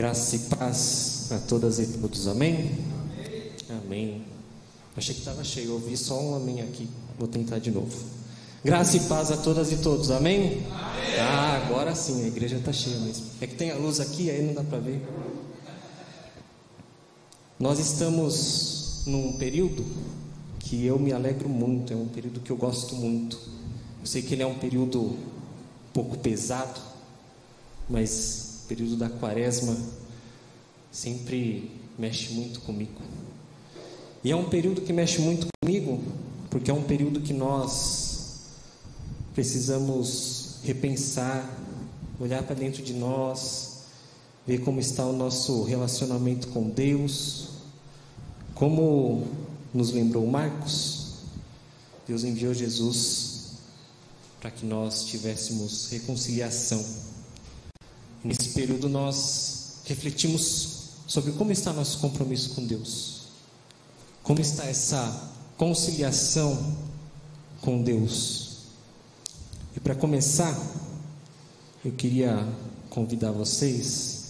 Graça e paz a todas e todos, amém? Amém. amém. Achei que estava cheio, ouvi só um amém aqui. Vou tentar de novo. Graça e paz a todas e todos, amém? amém. Ah, agora sim, a igreja está cheia mesmo. É que tem a luz aqui, aí não dá para ver. Nós estamos num período que eu me alegro muito, é um período que eu gosto muito. Eu sei que ele é um período um pouco pesado, mas período da quaresma sempre mexe muito comigo. E é um período que mexe muito comigo, porque é um período que nós precisamos repensar, olhar para dentro de nós, ver como está o nosso relacionamento com Deus. Como nos lembrou Marcos, Deus enviou Jesus para que nós tivéssemos reconciliação. Nesse período nós refletimos sobre como está nosso compromisso com Deus. Como está essa conciliação com Deus? E para começar, eu queria convidar vocês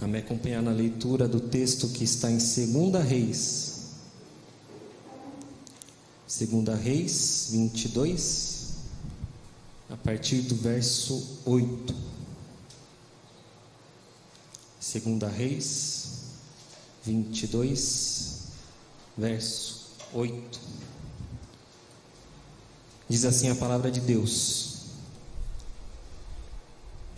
a me acompanhar na leitura do texto que está em 2 Reis. 2 Reis 22, a partir do verso 8. 2 Reis 22, verso 8. Diz assim a palavra de Deus.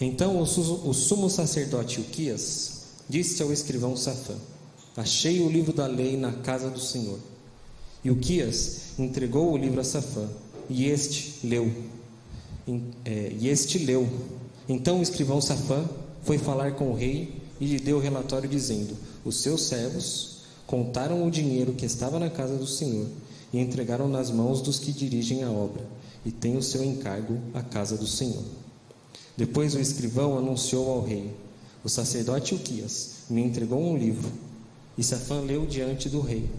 Então o sumo sacerdote Uquias disse ao escrivão Safã: Achei o livro da lei na casa do Senhor. E Uquias entregou o livro a Safã, e este leu. É, e este leu. Então o escrivão Safã foi falar com o rei e lhe deu o relatório dizendo: Os seus servos contaram o dinheiro que estava na casa do Senhor e entregaram nas mãos dos que dirigem a obra, e tem o seu encargo a casa do Senhor. Depois o escrivão anunciou ao rei: O sacerdote Uquias me entregou um livro. E Safã leu diante do rei.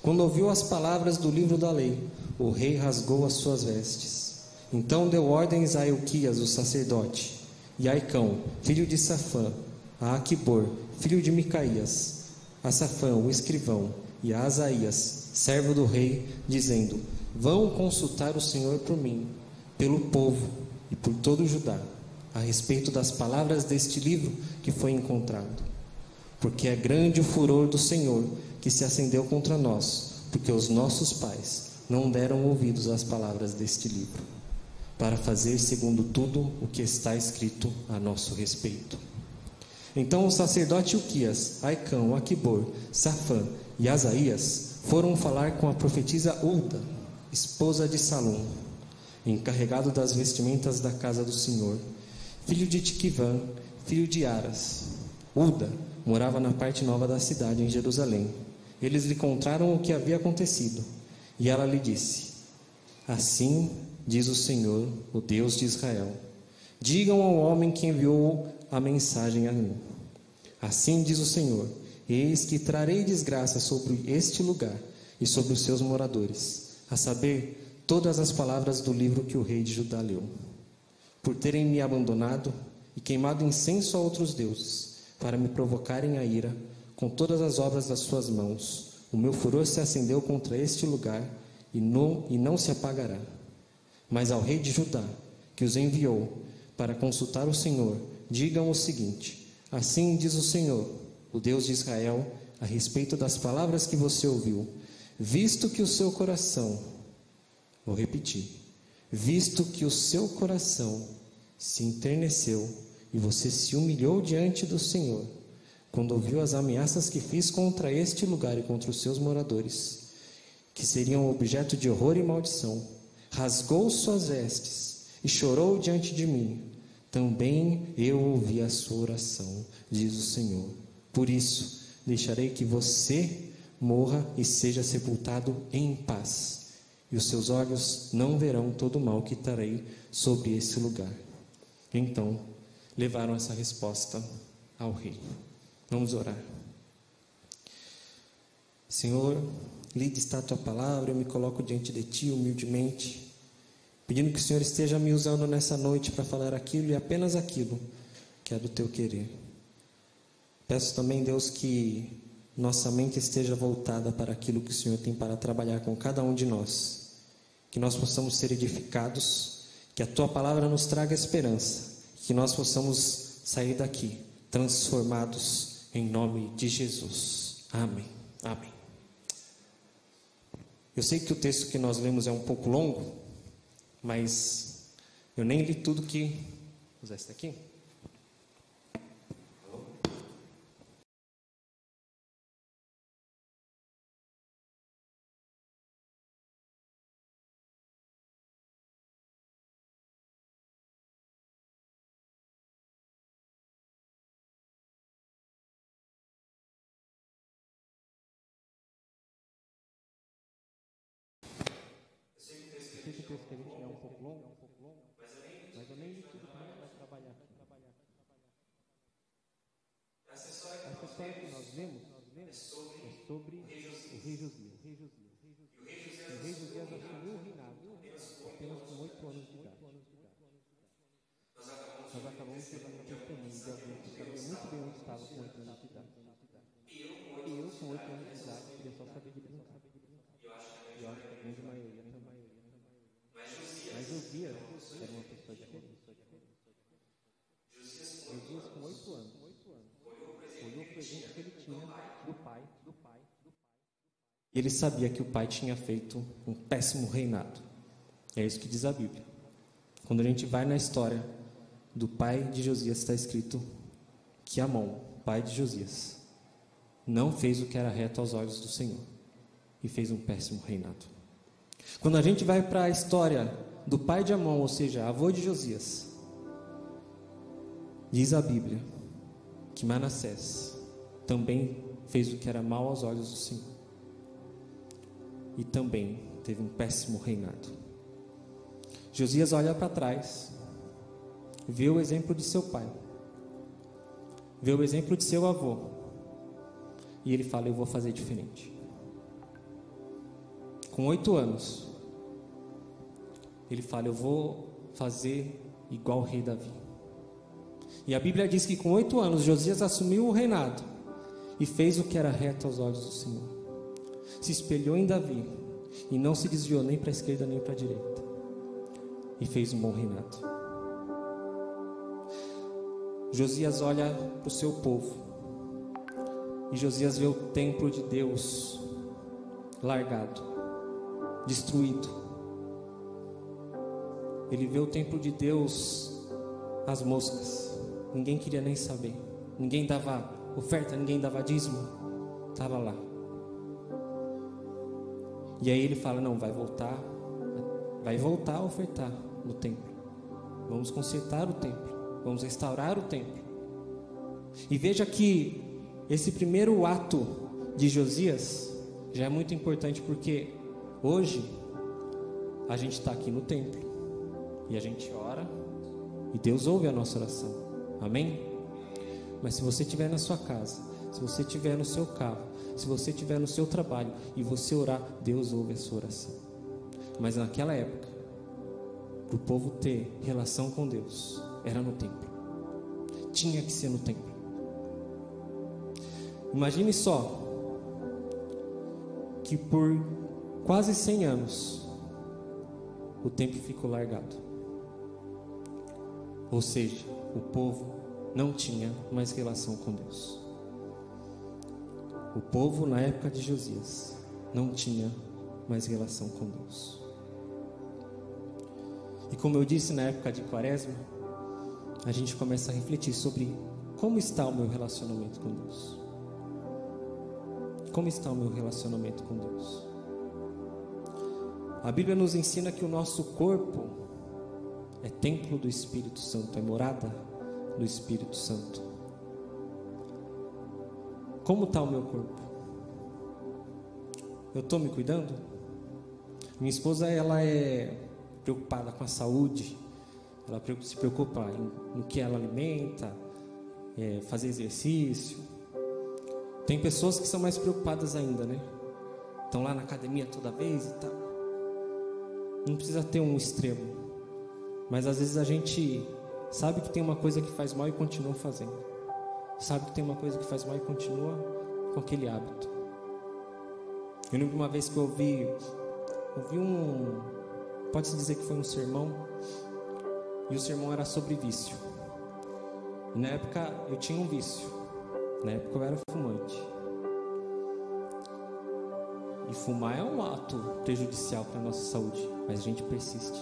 Quando ouviu as palavras do livro da lei, o rei rasgou as suas vestes. Então deu ordens a Euquias, o sacerdote, e a Aicão, filho de Safã, a Aquibor, filho de Micaías, a Safã, o escrivão, e a Asaías, servo do rei, dizendo: Vão consultar o Senhor por mim, pelo povo e por todo o Judá a respeito das palavras deste livro que foi encontrado. Porque é grande o furor do Senhor que se acendeu contra nós, porque os nossos pais não deram ouvidos às palavras deste livro, para fazer segundo tudo o que está escrito a nosso respeito. Então o sacerdote Uquias, Aicão, Aquibor, Safã e Asaías foram falar com a profetisa Ulda, esposa de Salom, encarregado das vestimentas da casa do Senhor, filho de Tiquivã, filho de Aras. Uda morava na parte nova da cidade, em Jerusalém. Eles lhe contaram o que havia acontecido, e ela lhe disse: Assim diz o Senhor, o Deus de Israel: Digam ao homem que enviou a mensagem a mim. Assim diz o Senhor: Eis que trarei desgraça sobre este lugar e sobre os seus moradores, a saber, todas as palavras do livro que o rei de Judá leu. Por terem me abandonado e queimado incenso a outros deuses, para me provocarem a ira, com todas as obras das suas mãos, o meu furor se acendeu contra este lugar e não, e não se apagará. Mas ao rei de Judá, que os enviou para consultar o Senhor, digam o seguinte: Assim diz o Senhor, o Deus de Israel, a respeito das palavras que você ouviu, visto que o seu coração Vou repetir. Visto que o seu coração se enterneceu e você se humilhou diante do Senhor, quando ouviu as ameaças que fiz contra este lugar e contra os seus moradores, que seriam objeto de horror e maldição, rasgou suas vestes e chorou diante de mim, também eu ouvi a sua oração, diz o Senhor. Por isso, deixarei que você morra e seja sepultado em paz e os seus olhos não verão todo o mal que trarei sobre esse lugar. Então, levaram essa resposta ao rei. Vamos orar. Senhor, lide está a tua palavra, eu me coloco diante de ti humildemente, pedindo que o Senhor esteja me usando nessa noite para falar aquilo e apenas aquilo que é do teu querer. Peço também, Deus, que nossa mente esteja voltada para aquilo que o Senhor tem para trabalhar com cada um de nós. Que nós possamos ser edificados, que a tua palavra nos traga esperança, que nós possamos sair daqui transformados em nome de Jesus. Amém. Amém. Eu sei que o texto que nós lemos é um pouco longo, mas eu nem li tudo que. Vou usar esse daqui? texto que a gente é um pouco longo, mas eu nem li tudo que a gente vai trabalhar aqui. Essa história que nós vemos é sobre o rei Josias. E o rei Josias assumiu o reinado apenas com oito anos de idade. Nós acabamos de dar um testemunho de alguém que sabia muito bem onde estava com oito anos de idade. E eu, com oito anos de idade, queria só saber de brincar. Eu acho que a grande maioria mas Josias era uma pessoa diferente. Josias, com oito anos, olhou o presente que ele tinha do pai, do pai, do pai. E ele sabia que o pai tinha feito um péssimo reinado. É isso que diz a Bíblia. Quando a gente vai na história do pai de Josias, está escrito que Amon, pai de Josias, não fez o que era reto aos olhos do Senhor e fez um péssimo reinado. Quando a gente vai para a história do pai de Amon, ou seja, avô de Josias, diz a Bíblia que Manassés também fez o que era mal aos olhos do Senhor e também teve um péssimo reinado. Josias olha para trás, vê o exemplo de seu pai, vê o exemplo de seu avô, e ele fala: Eu vou fazer diferente. Com oito anos, ele fala: Eu vou fazer igual o rei Davi. E a Bíblia diz que com oito anos Josias assumiu o reinado e fez o que era reto aos olhos do Senhor. Se espelhou em Davi e não se desviou nem para a esquerda nem para a direita. E fez um bom reinado. Josias olha para o seu povo e Josias vê o templo de Deus largado, destruído ele vê o templo de Deus as moscas. Ninguém queria nem saber. Ninguém dava oferta, ninguém dava dízimo. Estava lá. E aí ele fala: Não, vai voltar. Vai voltar a ofertar no templo. Vamos consertar o templo. Vamos restaurar o templo. E veja que esse primeiro ato de Josias já é muito importante porque hoje a gente está aqui no templo. E a gente ora e Deus ouve a nossa oração. Amém? Mas se você estiver na sua casa, se você estiver no seu carro, se você estiver no seu trabalho e você orar, Deus ouve a sua oração. Mas naquela época, para o povo ter relação com Deus, era no templo. Tinha que ser no templo. Imagine só que por quase 100 anos o templo ficou largado. Ou seja, o povo não tinha mais relação com Deus. O povo, na época de Josias, não tinha mais relação com Deus. E como eu disse na época de Quaresma, a gente começa a refletir sobre como está o meu relacionamento com Deus. Como está o meu relacionamento com Deus? A Bíblia nos ensina que o nosso corpo é templo do Espírito Santo, é morada do Espírito Santo. Como está o meu corpo? Eu estou me cuidando? Minha esposa ela é preocupada com a saúde, ela se preocupa no que ela alimenta, é, fazer exercício. Tem pessoas que são mais preocupadas ainda, né? Estão lá na academia toda vez e tal. Não precisa ter um extremo. Mas às vezes a gente sabe que tem uma coisa que faz mal e continua fazendo. Sabe que tem uma coisa que faz mal e continua com aquele hábito. Eu lembro uma vez que eu ouvi, ouvi um, pode-se dizer que foi um sermão, e o sermão era sobre vício. E na época eu tinha um vício, na época eu era fumante. E fumar é um ato prejudicial para a nossa saúde, mas a gente persiste.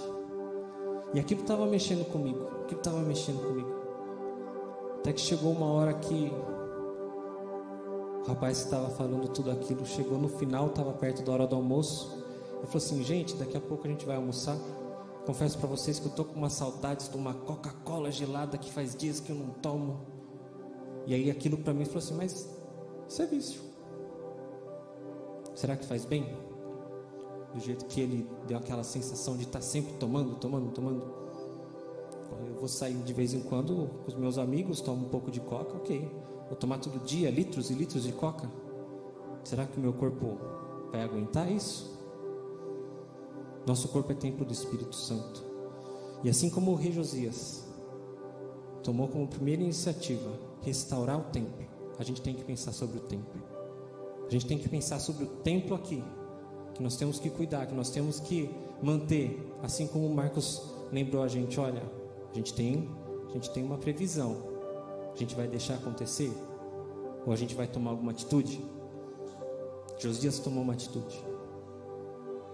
E aquilo estava mexendo comigo, aquilo estava mexendo comigo. Até que chegou uma hora que o rapaz estava falando tudo aquilo chegou no final, estava perto da hora do almoço. Ele falou assim: Gente, daqui a pouco a gente vai almoçar. Confesso para vocês que eu tô com uma saudades de uma Coca-Cola gelada que faz dias que eu não tomo. E aí aquilo para mim falou assim: Mas isso é vício. Será que faz bem? Do jeito que ele deu aquela sensação de estar tá sempre tomando, tomando, tomando. Eu vou sair de vez em quando com os meus amigos, tomo um pouco de coca, ok. Vou tomar todo dia litros e litros de coca. Será que o meu corpo vai aguentar isso? Nosso corpo é templo do Espírito Santo. E assim como o rei Josias tomou como primeira iniciativa restaurar o templo, a gente tem que pensar sobre o templo. A gente tem que pensar sobre o templo aqui, que nós temos que cuidar, que nós temos que manter, assim como o Marcos lembrou a gente, olha, a gente tem, a gente tem uma previsão. A gente vai deixar acontecer ou a gente vai tomar alguma atitude? Josias tomou uma atitude.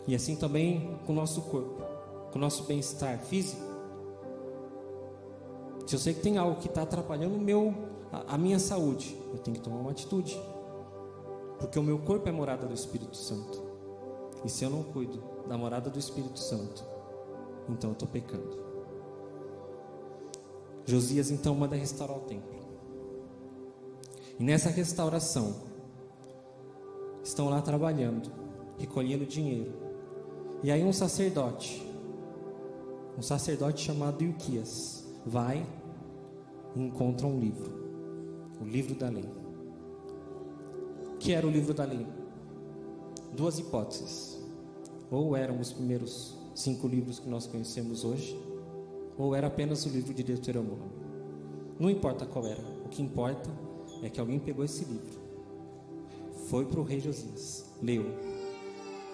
E assim também com o nosso corpo, com o nosso bem-estar físico. Se eu sei que tem algo que está atrapalhando o meu, a, a minha saúde, eu tenho que tomar uma atitude. Porque o meu corpo é morada do Espírito Santo. E se eu não cuido da morada do Espírito Santo, então eu estou pecando. Josias então manda restaurar o templo. E nessa restauração, estão lá trabalhando, recolhendo dinheiro. E aí um sacerdote, um sacerdote chamado Ilquias, vai e encontra um livro, o livro da lei que era o livro da lei? Duas hipóteses. Ou eram os primeiros cinco livros que nós conhecemos hoje, ou era apenas o livro de Deuteronômio. Não importa qual era, o que importa é que alguém pegou esse livro, foi para o rei Josias, leu,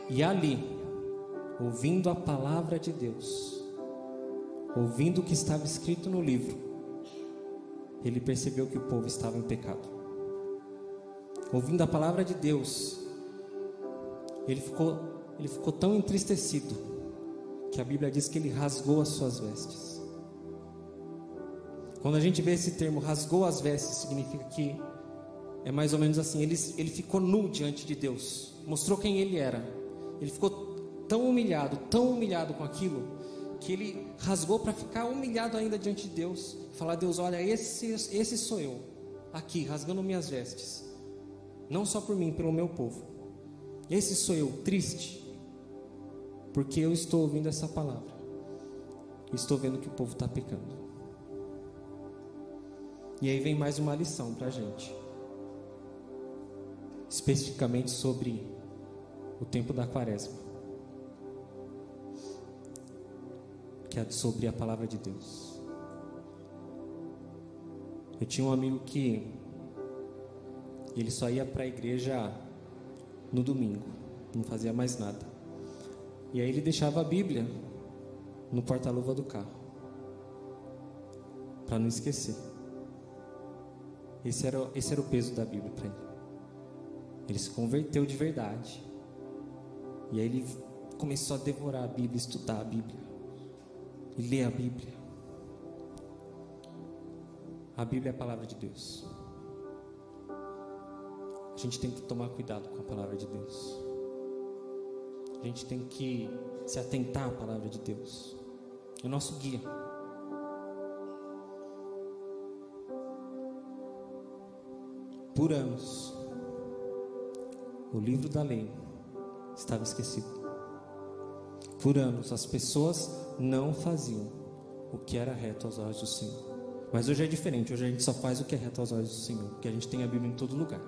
e ali, ouvindo a palavra de Deus, ouvindo o que estava escrito no livro, ele percebeu que o povo estava em pecado ouvindo a palavra de Deus, ele ficou, ele ficou tão entristecido que a Bíblia diz que ele rasgou as suas vestes. Quando a gente vê esse termo rasgou as vestes, significa que é mais ou menos assim: ele, ele ficou nu diante de Deus, mostrou quem ele era. Ele ficou tão humilhado, tão humilhado com aquilo, que ele rasgou para ficar humilhado ainda diante de Deus. Falar: Deus, olha, esse, esse sou eu, aqui, rasgando minhas vestes não só por mim, pelo meu povo. Esse sou eu, triste, porque eu estou ouvindo essa palavra, estou vendo que o povo está pecando. E aí vem mais uma lição para a gente, especificamente sobre o tempo da quaresma, que é sobre a palavra de Deus. Eu tinha um amigo que ele só ia para a igreja no domingo, não fazia mais nada. E aí ele deixava a Bíblia no porta-luva do carro, para não esquecer. Esse era, esse era o peso da Bíblia para ele. Ele se converteu de verdade. E aí ele começou a devorar a Bíblia, estudar a Bíblia e ler a Bíblia. A Bíblia é a palavra de Deus a gente tem que tomar cuidado com a palavra de Deus. A gente tem que se atentar à palavra de Deus. É o nosso guia. Por anos, o livro da lei estava esquecido. Por anos, as pessoas não faziam o que era reto aos olhos do Senhor. Mas hoje é diferente, hoje a gente só faz o que é reto aos olhos do Senhor, porque a gente tem a Bíblia em todo lugar.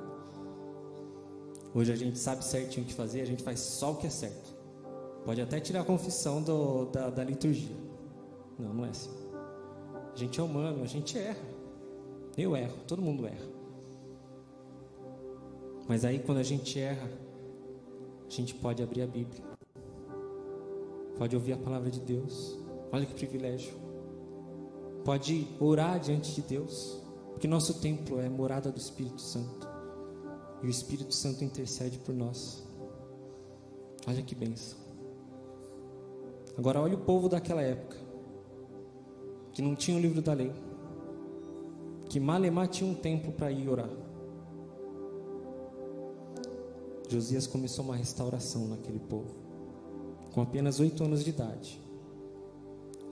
Hoje a gente sabe certinho o que fazer, a gente faz só o que é certo. Pode até tirar a confissão do, da, da liturgia. Não, não é assim. A gente é humano, a gente erra. Eu erro, todo mundo erra. Mas aí quando a gente erra, a gente pode abrir a Bíblia. Pode ouvir a palavra de Deus. Olha que privilégio. Pode orar diante de Deus. Porque nosso templo é morada do Espírito Santo. E o Espírito Santo intercede por nós. Olha que benção. Agora olha o povo daquela época. Que não tinha o livro da lei. Que Malemar tinha um templo para ir orar. Josias começou uma restauração naquele povo. Com apenas oito anos de idade,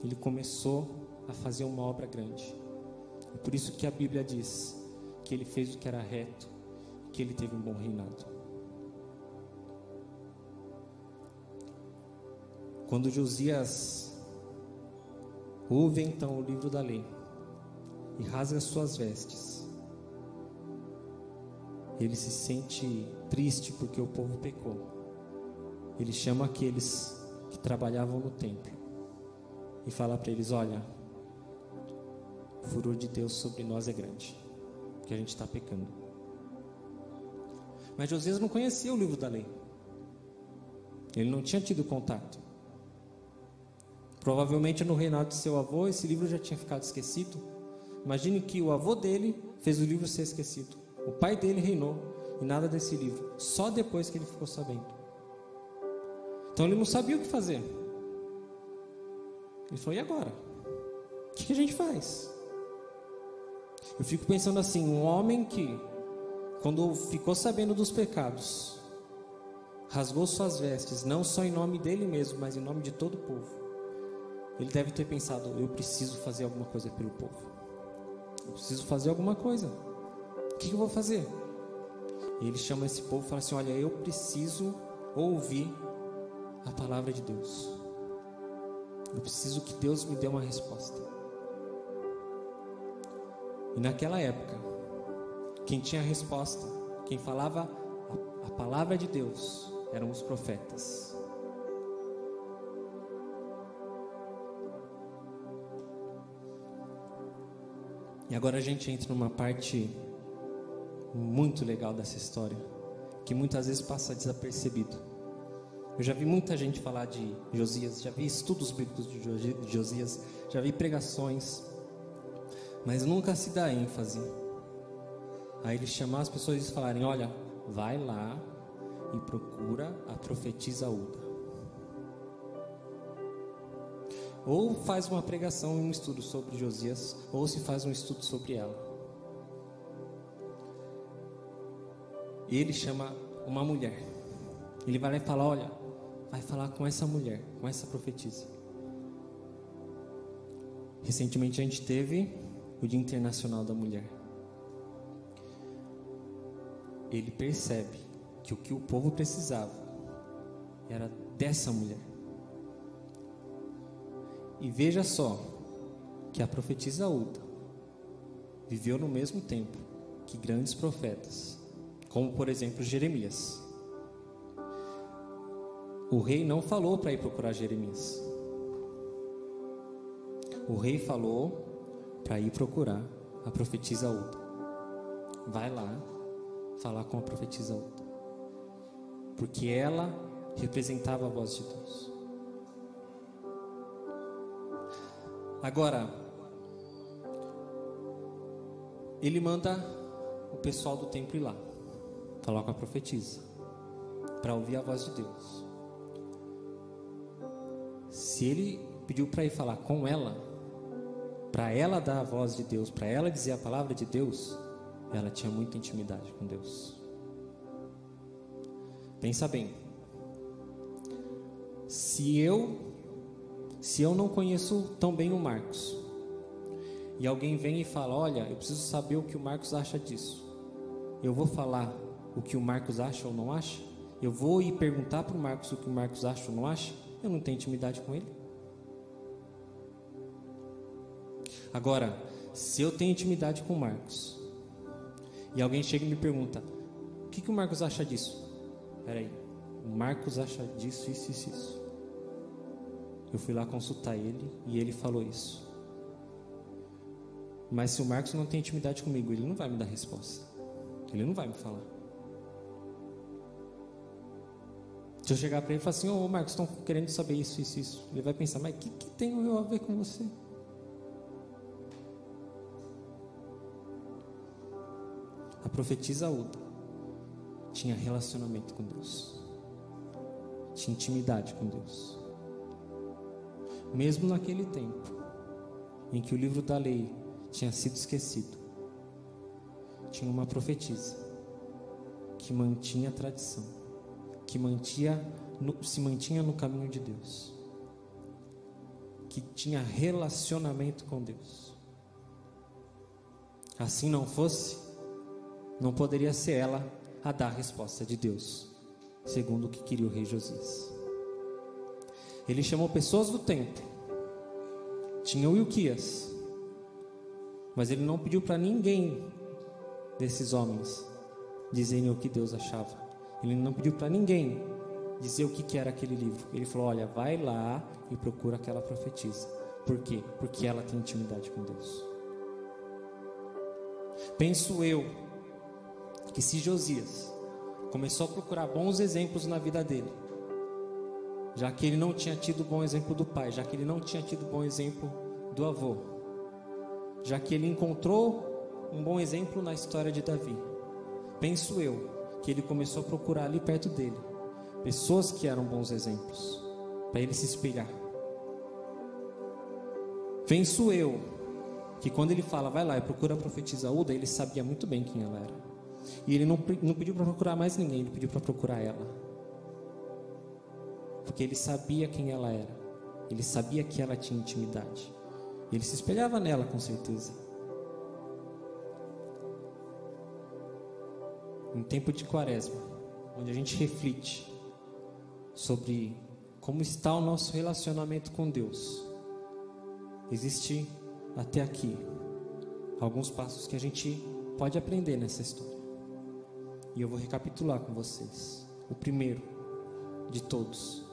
ele começou a fazer uma obra grande. E por isso que a Bíblia diz que ele fez o que era reto, que ele teve um bom reinado. Quando Josias ouve então o livro da lei e rasga suas vestes, ele se sente triste porque o povo pecou. Ele chama aqueles que trabalhavam no templo e fala para eles: Olha, o furor de Deus sobre nós é grande, que a gente está pecando. Mas Josias não conhecia o livro da lei, ele não tinha tido contato. Provavelmente no reinado de seu avô, esse livro já tinha ficado esquecido. Imagine que o avô dele fez o livro ser esquecido. O pai dele reinou e nada desse livro, só depois que ele ficou sabendo. Então ele não sabia o que fazer. Ele falou: e agora? O que a gente faz? Eu fico pensando assim: um homem que, quando ficou sabendo dos pecados, rasgou suas vestes, não só em nome dele mesmo, mas em nome de todo o povo. Ele deve ter pensado: eu preciso fazer alguma coisa pelo povo. Eu preciso fazer alguma coisa. O que eu vou fazer? E ele chama esse povo e fala assim: Olha, eu preciso ouvir a palavra de Deus. Eu preciso que Deus me dê uma resposta. E naquela época, quem tinha a resposta, quem falava a, a palavra de Deus, eram os profetas. E agora a gente entra numa parte muito legal dessa história, que muitas vezes passa desapercebido. Eu já vi muita gente falar de Josias, já vi estudos bíblicos de Josias, já vi pregações, mas nunca se dá ênfase. Aí ele chamar as pessoas e falarem: Olha, vai lá e procura a profetisa Uda. Ou faz uma pregação e um estudo sobre Josias, ou se faz um estudo sobre ela. E ele chama uma mulher. Ele vai lá e fala: Olha, vai falar com essa mulher, com essa profetisa. Recentemente a gente teve o Dia Internacional da Mulher. Ele percebe que o que o povo precisava era dessa mulher. E veja só que a profetisa Uda viveu no mesmo tempo que grandes profetas como por exemplo Jeremias. O rei não falou para ir procurar Jeremias. O rei falou para ir procurar a profetisa Uda. Vai lá falar com a profetisa Uda. Porque ela representava a voz de Deus. Agora, ele manda o pessoal do templo ir lá falar com a profetisa, para ouvir a voz de Deus. Se ele pediu para ir falar com ela, para ela dar a voz de Deus, para ela dizer a palavra de Deus, ela tinha muita intimidade com Deus. Pensa bem. Se eu se eu não conheço tão bem o Marcos, e alguém vem e fala: "Olha, eu preciso saber o que o Marcos acha disso". Eu vou falar o que o Marcos acha ou não acha? Eu vou ir perguntar para o Marcos o que o Marcos acha ou não acha? Eu não tenho intimidade com ele. Agora, se eu tenho intimidade com o Marcos e alguém chega e me pergunta: o que, que o Marcos acha disso? Peraí, o Marcos acha disso, isso, isso, isso. Eu fui lá consultar ele e ele falou isso. Mas se o Marcos não tem intimidade comigo, ele não vai me dar resposta. Ele não vai me falar. Se eu chegar para ele e falar assim, ô oh, Marcos, estão querendo saber isso, isso, isso. Ele vai pensar, mas o que, que tenho eu a ver com você? A profetisa Uda tinha relacionamento com Deus, tinha intimidade com Deus. Mesmo naquele tempo em que o livro da lei tinha sido esquecido, tinha uma profetisa que mantinha a tradição, que mantinha, no, se mantinha no caminho de Deus, que tinha relacionamento com Deus. Assim não fosse, não poderia ser ela a dar a resposta de Deus, segundo o que queria o rei Josias. Ele chamou pessoas do templo. Tinha o Ilquias. Mas ele não pediu para ninguém desses homens dizerem o que Deus achava. Ele não pediu para ninguém dizer o que, que era aquele livro. Ele falou: Olha, vai lá e procura aquela profetisa. Por quê? Porque ela tem intimidade com Deus. Penso eu que se Josias começou a procurar bons exemplos na vida dele, já que ele não tinha tido bom exemplo do pai, já que ele não tinha tido bom exemplo do avô, já que ele encontrou um bom exemplo na história de Davi. Penso eu que ele começou a procurar ali perto dele pessoas que eram bons exemplos para ele se espelhar. Penso eu que quando ele fala, vai lá e procura a profetisa Uda, ele sabia muito bem quem ela era. E ele não, não pediu para procurar mais ninguém, ele pediu para procurar ela porque ele sabia quem ela era, ele sabia que ela tinha intimidade, ele se espelhava nela com certeza. Em tempo de quaresma, onde a gente reflete sobre como está o nosso relacionamento com Deus, existe até aqui alguns passos que a gente pode aprender nessa história. E eu vou recapitular com vocês. O primeiro de todos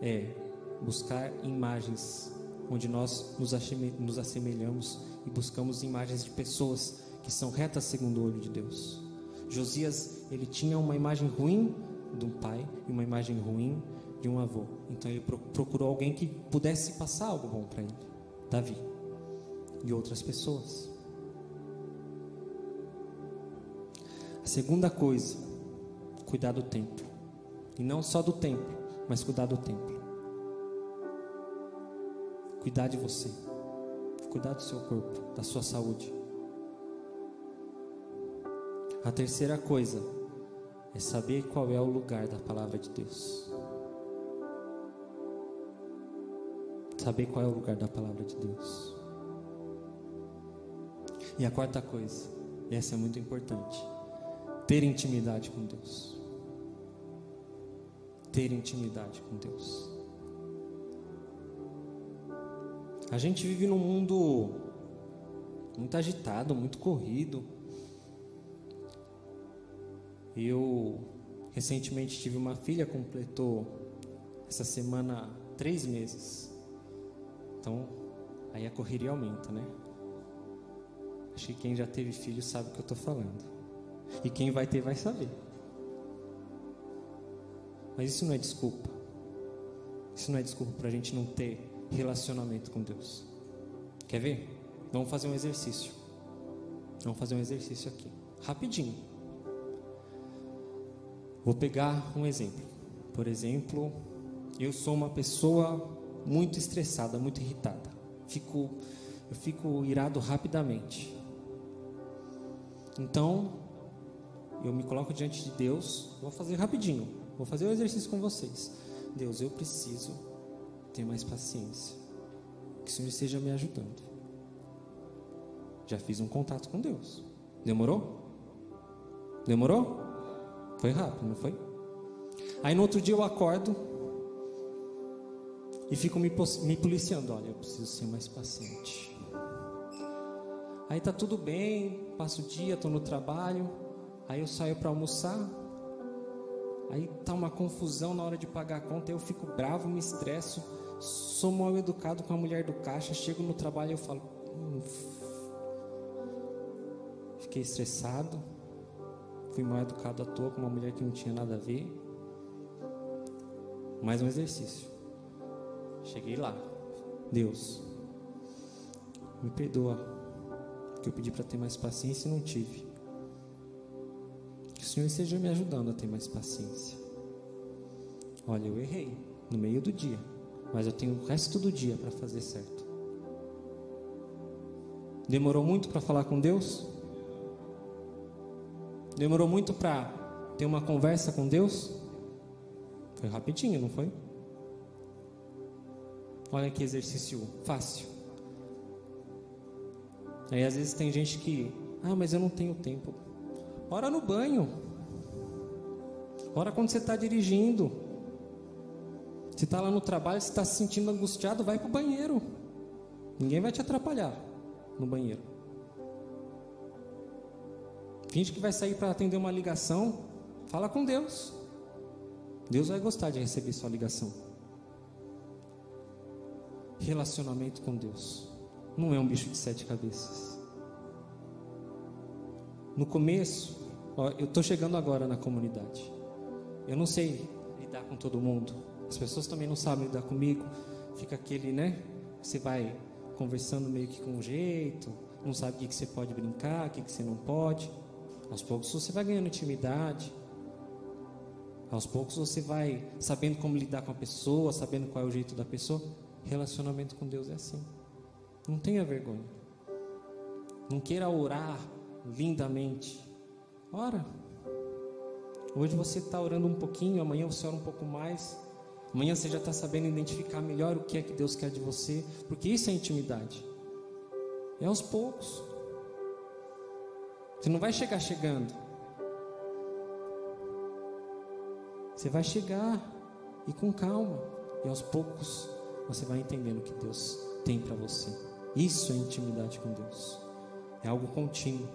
é buscar imagens onde nós nos assemelhamos e buscamos imagens de pessoas que são retas segundo o olho de Deus. Josias, ele tinha uma imagem ruim de um pai e uma imagem ruim de um avô. Então ele procurou alguém que pudesse passar algo bom para ele. Davi e outras pessoas. A segunda coisa, cuidar do templo. E não só do templo, mas cuidar do templo. Cuidar de você. Cuidar do seu corpo, da sua saúde. A terceira coisa é saber qual é o lugar da palavra de Deus. Saber qual é o lugar da palavra de Deus. E a quarta coisa, e essa é muito importante, ter intimidade com Deus ter intimidade com Deus. A gente vive num mundo muito agitado, muito corrido. Eu recentemente tive uma filha, completou essa semana três meses. Então, aí a correria aumenta, né? Acho que quem já teve filho sabe o que eu estou falando. E quem vai ter vai saber. Mas isso não é desculpa. Isso não é desculpa para a gente não ter relacionamento com Deus. Quer ver? Vamos fazer um exercício. Vamos fazer um exercício aqui, rapidinho. Vou pegar um exemplo. Por exemplo, eu sou uma pessoa muito estressada, muito irritada. Fico, eu fico irado rapidamente. Então, eu me coloco diante de Deus, vou fazer rapidinho. Vou fazer o um exercício com vocês. Deus, eu preciso ter mais paciência. Que o Senhor esteja me ajudando. Já fiz um contato com Deus. Demorou? Demorou? Foi rápido, não foi? Aí no outro dia eu acordo e fico me, me policiando. Olha, eu preciso ser mais paciente. Aí tá tudo bem, passo o dia, estou no trabalho. Aí eu saio para almoçar. Aí tá uma confusão na hora de pagar a conta, eu fico bravo, me estresso, sou mal educado com a mulher do caixa, chego no trabalho e eu falo, hum, fiquei estressado, fui mal educado à toa com uma mulher que não tinha nada a ver. Mais um exercício. Cheguei lá. Deus, me perdoa, porque eu pedi para ter mais paciência e não tive. Que o Senhor esteja me ajudando a ter mais paciência. Olha, eu errei no meio do dia, mas eu tenho o resto do dia para fazer certo. Demorou muito para falar com Deus? Demorou muito para ter uma conversa com Deus? Foi rapidinho, não foi? Olha que exercício fácil. Aí às vezes tem gente que, ah, mas eu não tenho tempo. Ora no banho. Ora quando você está dirigindo. Se está lá no trabalho, se está se sentindo angustiado, vai para o banheiro. Ninguém vai te atrapalhar no banheiro. Finge que vai sair para atender uma ligação. Fala com Deus. Deus vai gostar de receber sua ligação. Relacionamento com Deus não é um bicho de sete cabeças. No começo, ó, eu estou chegando agora na comunidade. Eu não sei lidar com todo mundo. As pessoas também não sabem lidar comigo. Fica aquele, né? Você vai conversando meio que com um jeito, não sabe o que, que você pode brincar, o que, que você não pode. Aos poucos você vai ganhando intimidade. Aos poucos você vai sabendo como lidar com a pessoa, sabendo qual é o jeito da pessoa. Relacionamento com Deus é assim. Não tenha vergonha. Não queira orar lindamente. Ora. Hoje você está orando um pouquinho, amanhã você ora um pouco mais. Amanhã você já está sabendo identificar melhor o que é que Deus quer de você, porque isso é intimidade. É aos poucos. Você não vai chegar chegando. Você vai chegar e com calma. E aos poucos você vai entendendo o que Deus tem para você. Isso é intimidade com Deus. É algo contínuo.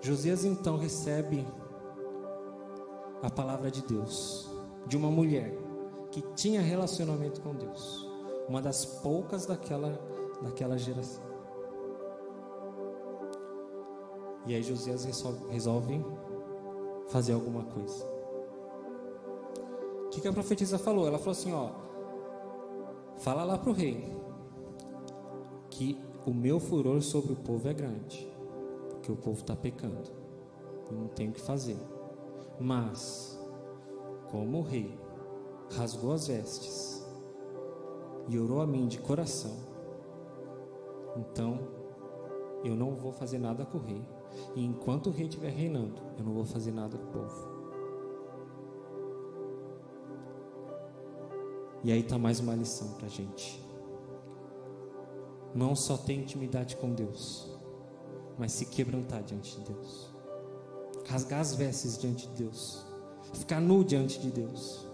Josias então recebe a palavra de Deus de uma mulher que tinha relacionamento com Deus, uma das poucas daquela daquela geração. E aí Josias resolve, resolve fazer alguma coisa. O que, que a profetisa falou? Ela falou assim: ó, fala lá para o rei que o meu furor sobre o povo é grande, porque o povo está pecando, e não tem o que fazer. Mas, como o rei rasgou as vestes e orou a mim de coração, então eu não vou fazer nada com o rei. E enquanto o rei estiver reinando, eu não vou fazer nada com o povo. E aí está mais uma lição para a gente. Não só ter intimidade com Deus, mas se quebrantar diante de Deus rasgar as vestes diante de Deus, ficar nu diante de Deus.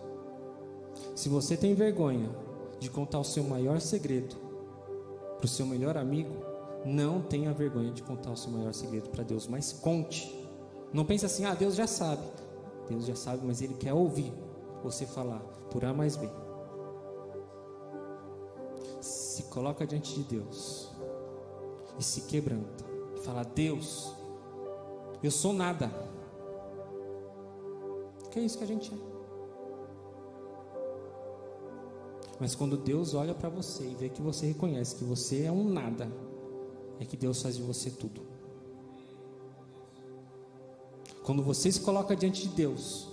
Se você tem vergonha de contar o seu maior segredo para o seu melhor amigo, não tenha vergonha de contar o seu maior segredo para Deus, mas conte. Não pense assim, ah, Deus já sabe. Deus já sabe, mas Ele quer ouvir você falar por A mais B. Se coloca diante de Deus e se quebranta. E fala, Deus, eu sou nada. Que é isso que a gente é. Mas quando Deus olha para você e vê que você reconhece que você é um nada, é que Deus faz de você tudo. Quando você se coloca diante de Deus,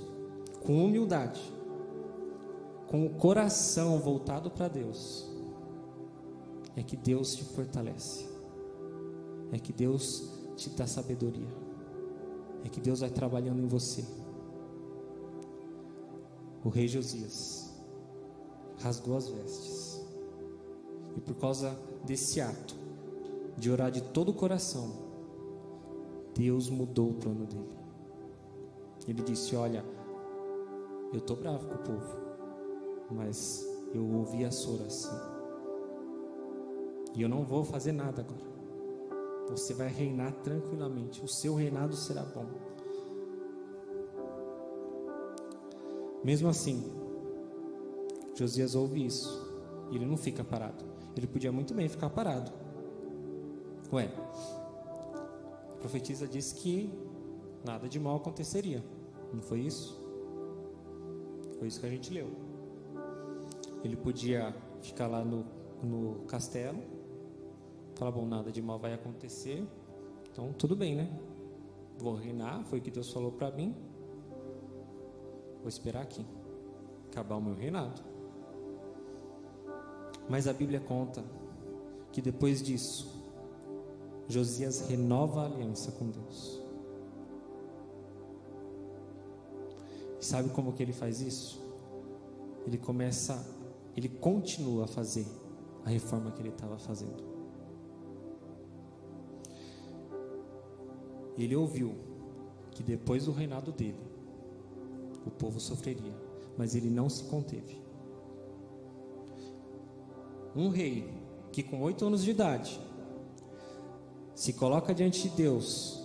com humildade, com o coração voltado para Deus, é que Deus te fortalece, é que Deus te dá sabedoria é que Deus vai trabalhando em você. O rei Josias rasgou as vestes, e por causa desse ato, de orar de todo o coração, Deus mudou o plano dele. Ele disse: Olha, eu estou bravo com o povo, mas eu ouvi a sua oração, e eu não vou fazer nada agora. Você vai reinar tranquilamente. O seu reinado será bom. Mesmo assim, Josias ouve isso. E ele não fica parado. Ele podia muito bem ficar parado. Ué, a profetisa disse que nada de mal aconteceria. Não foi isso? Foi isso que a gente leu. Ele podia ficar lá no, no castelo, falar: bom, nada de mal vai acontecer, então tudo bem, né? Vou reinar, foi o que Deus falou para mim. Vou esperar aqui, acabar o meu reinado. Mas a Bíblia conta que depois disso, Josias renova a aliança com Deus. E sabe como que ele faz isso? Ele começa, ele continua a fazer a reforma que ele estava fazendo. Ele ouviu que depois do reinado dele, o povo sofreria, mas ele não se conteve. Um rei que com oito anos de idade se coloca diante de Deus,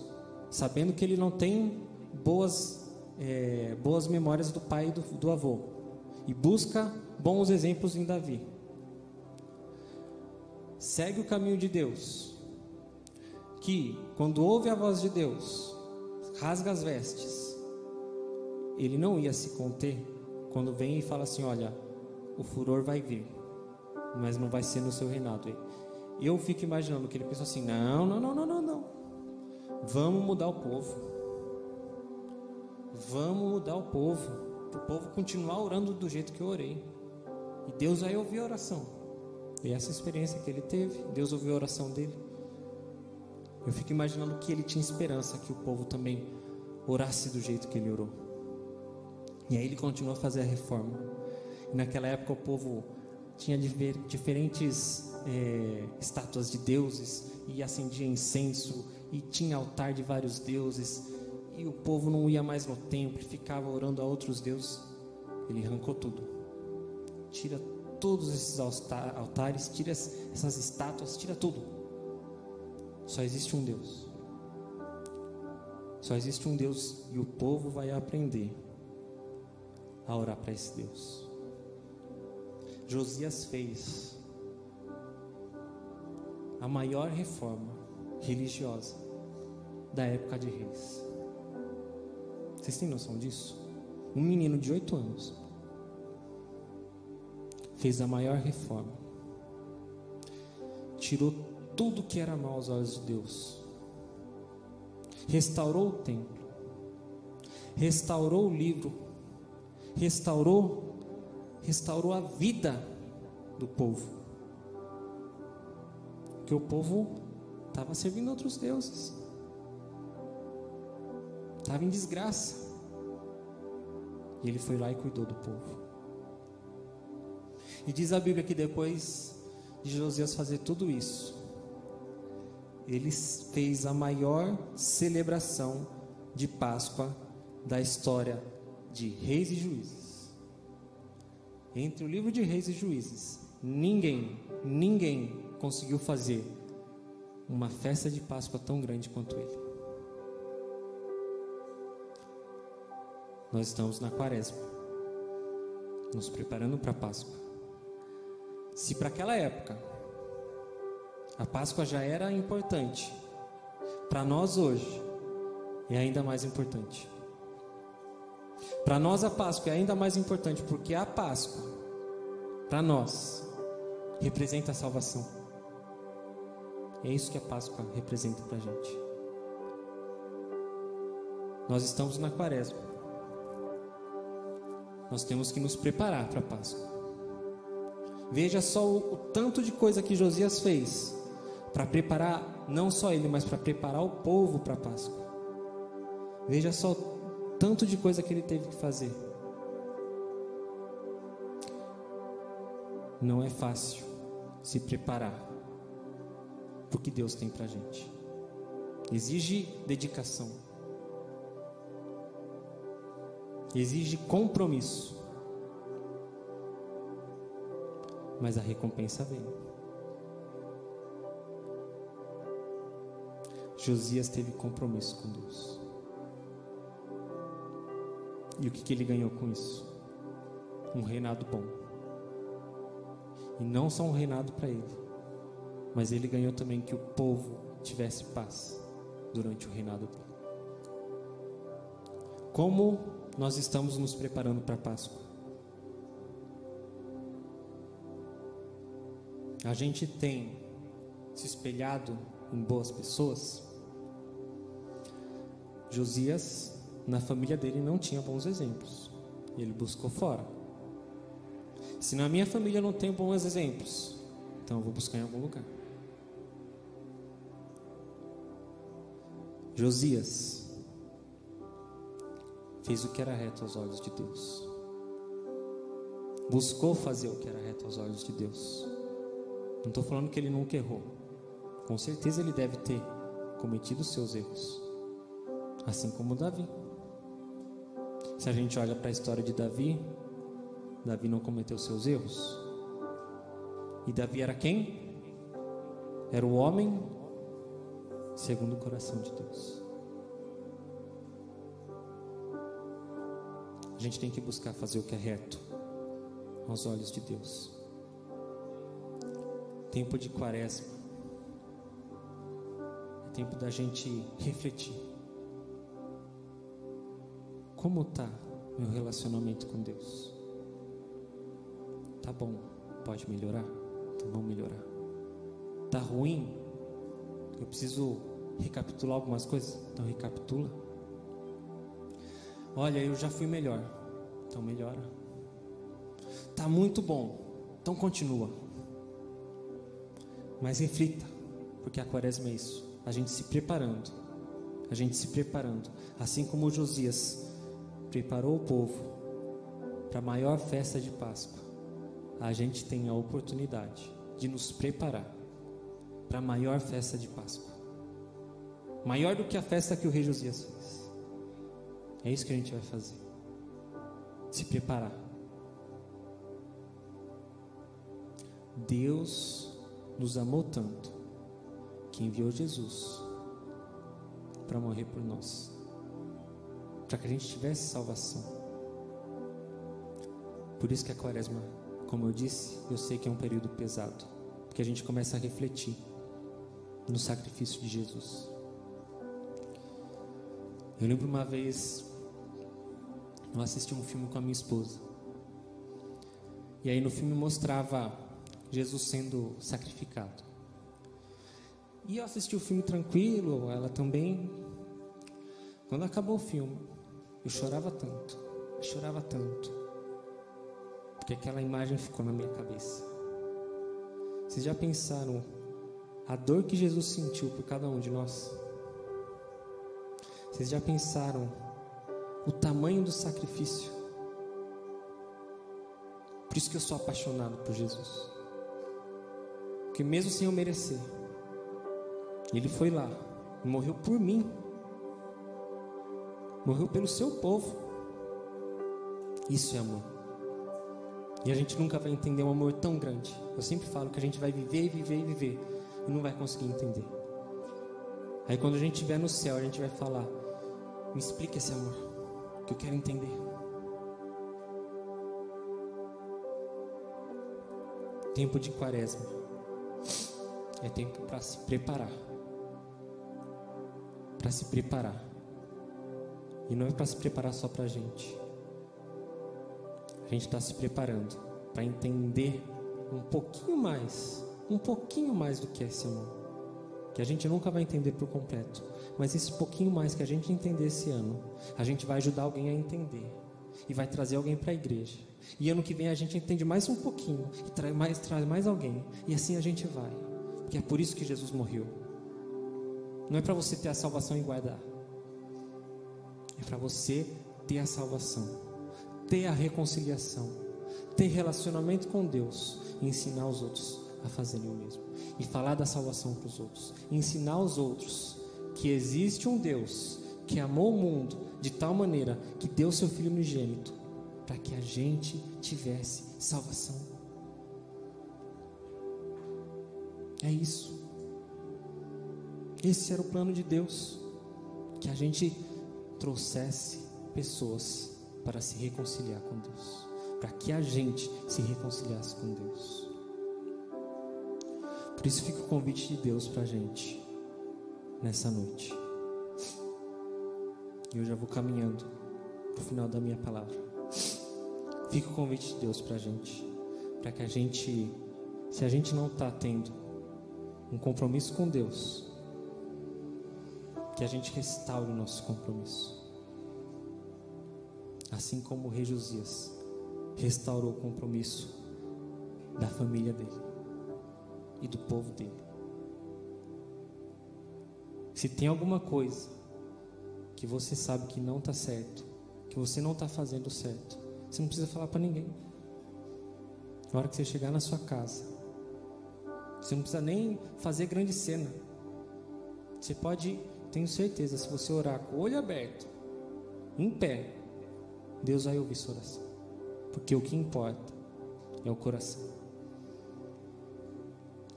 sabendo que ele não tem boas, é, boas memórias do pai e do, do avô, e busca bons exemplos em Davi. Segue o caminho de Deus, que quando ouve a voz de Deus, rasga as vestes, ele não ia se conter quando vem e fala assim: Olha, o furor vai vir, mas não vai ser no seu reinado. Eu fico imaginando que ele pensou assim: não, não, não, não, não, não. Vamos mudar o povo. Vamos mudar o povo. Para o povo continuar orando do jeito que eu orei. E Deus vai ouvir a oração. E essa experiência que ele teve, Deus ouviu a oração dele. Eu fico imaginando que ele tinha esperança que o povo também orasse do jeito que ele orou. E aí ele continuou a fazer a reforma. E naquela época o povo tinha diferentes é, estátuas de deuses e acendia incenso e tinha altar de vários deuses e o povo não ia mais no templo, ficava orando a outros deuses. Ele arrancou tudo, tira todos esses altares, tira essas estátuas, tira tudo. Só existe um Deus. Só existe um Deus e o povo vai aprender a orar para esse Deus. Josias fez a maior reforma religiosa da época de reis. Vocês têm noção disso? Um menino de oito anos fez a maior reforma, tirou tudo que era mal aos olhos de Deus, restaurou o templo, restaurou o livro, restaurou restaurou a vida do povo. Porque o povo estava servindo outros deuses. Estava em desgraça. E ele foi lá e cuidou do povo. E diz a Bíblia que depois de Josias fazer tudo isso, ele fez a maior celebração de Páscoa da história de reis e juízes entre o livro de Reis e Juízes, ninguém, ninguém conseguiu fazer uma festa de Páscoa tão grande quanto ele. Nós estamos na quaresma, nos preparando para a Páscoa. Se para aquela época a Páscoa já era importante, para nós hoje é ainda mais importante. Para nós a Páscoa é ainda mais importante porque a Páscoa, para nós, representa a salvação. É isso que a Páscoa representa para a gente. Nós estamos na Quaresma. Nós temos que nos preparar para a Páscoa. Veja só o, o tanto de coisa que Josias fez para preparar, não só ele, mas para preparar o povo para a Páscoa. Veja só tanto de coisa que ele teve que fazer. Não é fácil se preparar para o que Deus tem para gente. Exige dedicação, exige compromisso, mas a recompensa vem. Josias teve compromisso com Deus. E o que, que ele ganhou com isso? Um reinado bom. E não só um reinado para ele, mas ele ganhou também que o povo tivesse paz durante o reinado dele. Como nós estamos nos preparando para a Páscoa? A gente tem se espelhado em boas pessoas? Josias, na família dele, não tinha bons exemplos. Ele buscou fora. Se na minha família não tem bons exemplos, então eu vou buscar em algum lugar. Josias fez o que era reto aos olhos de Deus. Buscou fazer o que era reto aos olhos de Deus. Não estou falando que ele nunca errou. Com certeza ele deve ter cometido seus erros, assim como Davi. Se a gente olha para a história de Davi, Davi não cometeu seus erros. E Davi era quem? Era o homem segundo o coração de Deus. A gente tem que buscar fazer o que é reto aos olhos de Deus. Tempo de quaresma. É tempo da gente refletir. Como está meu relacionamento com Deus? Tá bom, pode melhorar? Então vamos melhorar. Tá ruim? Eu preciso recapitular algumas coisas? Então recapitula. Olha, eu já fui melhor. Então melhora. Tá muito bom. Então continua. Mas reflita, porque a quaresma é isso. A gente se preparando. A gente se preparando. Assim como Josias preparou o povo para a maior festa de Páscoa, a gente tem a oportunidade de nos preparar para a maior festa de Páscoa. Maior do que a festa que o rei Josias fez. É isso que a gente vai fazer. Se preparar. Deus nos amou tanto que enviou Jesus para morrer por nós, para que a gente tivesse salvação. Por isso que a quaresma, como eu disse, eu sei que é um período pesado, porque a gente começa a refletir no sacrifício de Jesus. Eu lembro uma vez, eu assisti um filme com a minha esposa. E aí no filme mostrava Jesus sendo sacrificado. E eu assisti o filme tranquilo, ela também. Quando acabou o filme, eu chorava tanto, eu chorava tanto, porque aquela imagem ficou na minha cabeça. Vocês já pensaram a dor que Jesus sentiu por cada um de nós? Vocês já pensaram o tamanho do sacrifício? Por isso que eu sou apaixonado por Jesus. Porque mesmo sem eu merecer, Ele foi lá morreu por mim. Morreu pelo seu povo. Isso é amor. E a gente nunca vai entender um amor tão grande. Eu sempre falo que a gente vai viver e viver e viver e não vai conseguir entender. Aí quando a gente estiver no céu, a gente vai falar: Me explica esse amor, que eu quero entender. Tempo de quaresma é tempo para se preparar. Para se preparar. E não é para se preparar só para a gente. A gente está se preparando para entender um pouquinho mais, um pouquinho mais do que esse amor. Que a gente nunca vai entender por completo. Mas esse pouquinho mais que a gente entender esse ano, a gente vai ajudar alguém a entender. E vai trazer alguém para a igreja. E ano que vem a gente entende mais um pouquinho. E traz mais, traz mais alguém. E assim a gente vai. Porque é por isso que Jesus morreu. Não é para você ter a salvação e guardar. É para você ter a salvação, ter a reconciliação, ter relacionamento com Deus e ensinar os outros a fazerem o mesmo. E falar da salvação para os outros. Ensinar os outros que existe um Deus que amou o mundo de tal maneira que deu seu Filho unigênito para que a gente tivesse salvação. É isso. Esse era o plano de Deus, que a gente trouxesse pessoas para se reconciliar com Deus, para que a gente se reconciliasse com Deus. Por isso fica o convite de Deus para a gente. nessa noite. E eu já vou caminhando para o final da minha palavra. Fica o convite de Deus para a gente, para que a gente, se a gente não está tendo um compromisso com Deus, que a gente restaure o nosso compromisso. Assim como o rei Josias restaurou o compromisso da família dele e do povo dele. Se tem alguma coisa que você sabe que não está certo, que você não está fazendo certo, você não precisa falar para ninguém. Na hora que você chegar na sua casa, você não precisa nem fazer grande cena. Você pode, tenho certeza, se você orar com o olho aberto, em pé, Deus vai ouvir sua oração. Porque o que importa é o coração.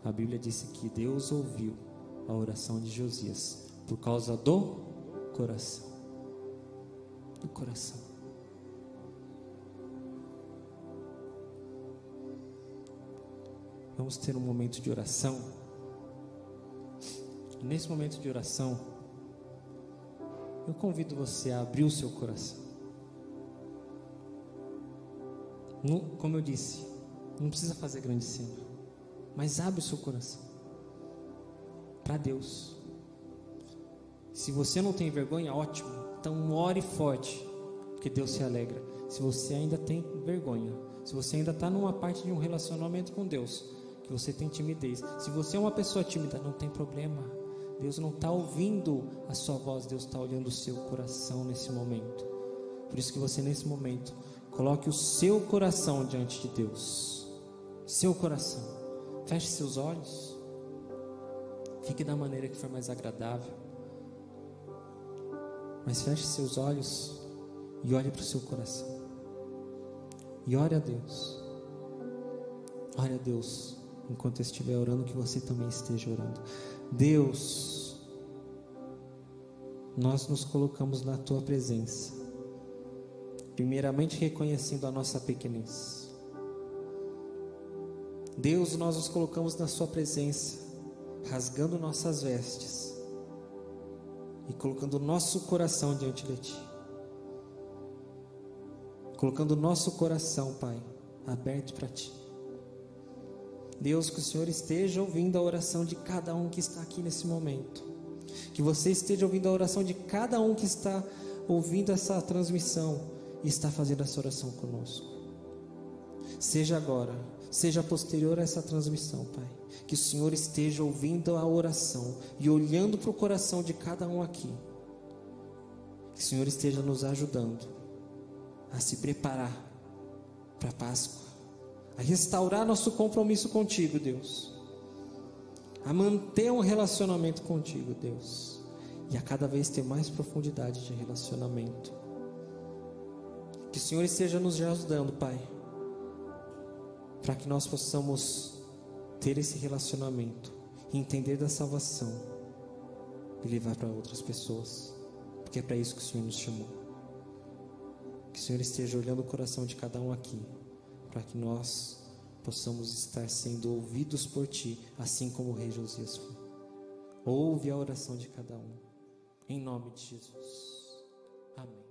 A Bíblia disse que Deus ouviu a oração de Josias por causa do coração. Do coração. Vamos ter um momento de oração. Nesse momento de oração, eu convido você a abrir o seu coração. como eu disse, não precisa fazer grande cena mas abre o seu coração para Deus. Se você não tem vergonha, ótimo. Então ore forte, porque Deus se alegra. Se você ainda tem vergonha, se você ainda está numa parte de um relacionamento com Deus, que você tem timidez, se você é uma pessoa tímida, não tem problema. Deus não está ouvindo a sua voz, Deus está olhando o seu coração nesse momento. Por isso que você nesse momento coloque o seu coração diante de Deus. Seu coração. Feche seus olhos. Fique da maneira que for mais agradável. Mas feche seus olhos e olhe para o seu coração. E ore a Deus. Ore a Deus enquanto eu estiver orando, que você também esteja orando. Deus, nós nos colocamos na tua presença, primeiramente reconhecendo a nossa pequenez. Deus, nós nos colocamos na Sua presença, rasgando nossas vestes e colocando nosso coração diante de Ti. Colocando nosso coração, Pai, aberto para Ti. Deus, que o Senhor esteja ouvindo a oração de cada um que está aqui nesse momento. Que você esteja ouvindo a oração de cada um que está ouvindo essa transmissão e está fazendo essa oração conosco. Seja agora seja posterior a essa transmissão, Pai. Que o Senhor esteja ouvindo a oração e olhando para o coração de cada um aqui. Que o Senhor esteja nos ajudando a se preparar para a Páscoa, a restaurar nosso compromisso contigo, Deus, a manter um relacionamento contigo, Deus, e a cada vez ter mais profundidade de relacionamento. Que o Senhor esteja nos ajudando, Pai para que nós possamos ter esse relacionamento, entender da salvação e levar para outras pessoas, porque é para isso que o Senhor nos chamou. Que o Senhor esteja olhando o coração de cada um aqui, para que nós possamos estar sendo ouvidos por Ti, assim como o rei Josias foi. Ouve a oração de cada um, em nome de Jesus. Amém.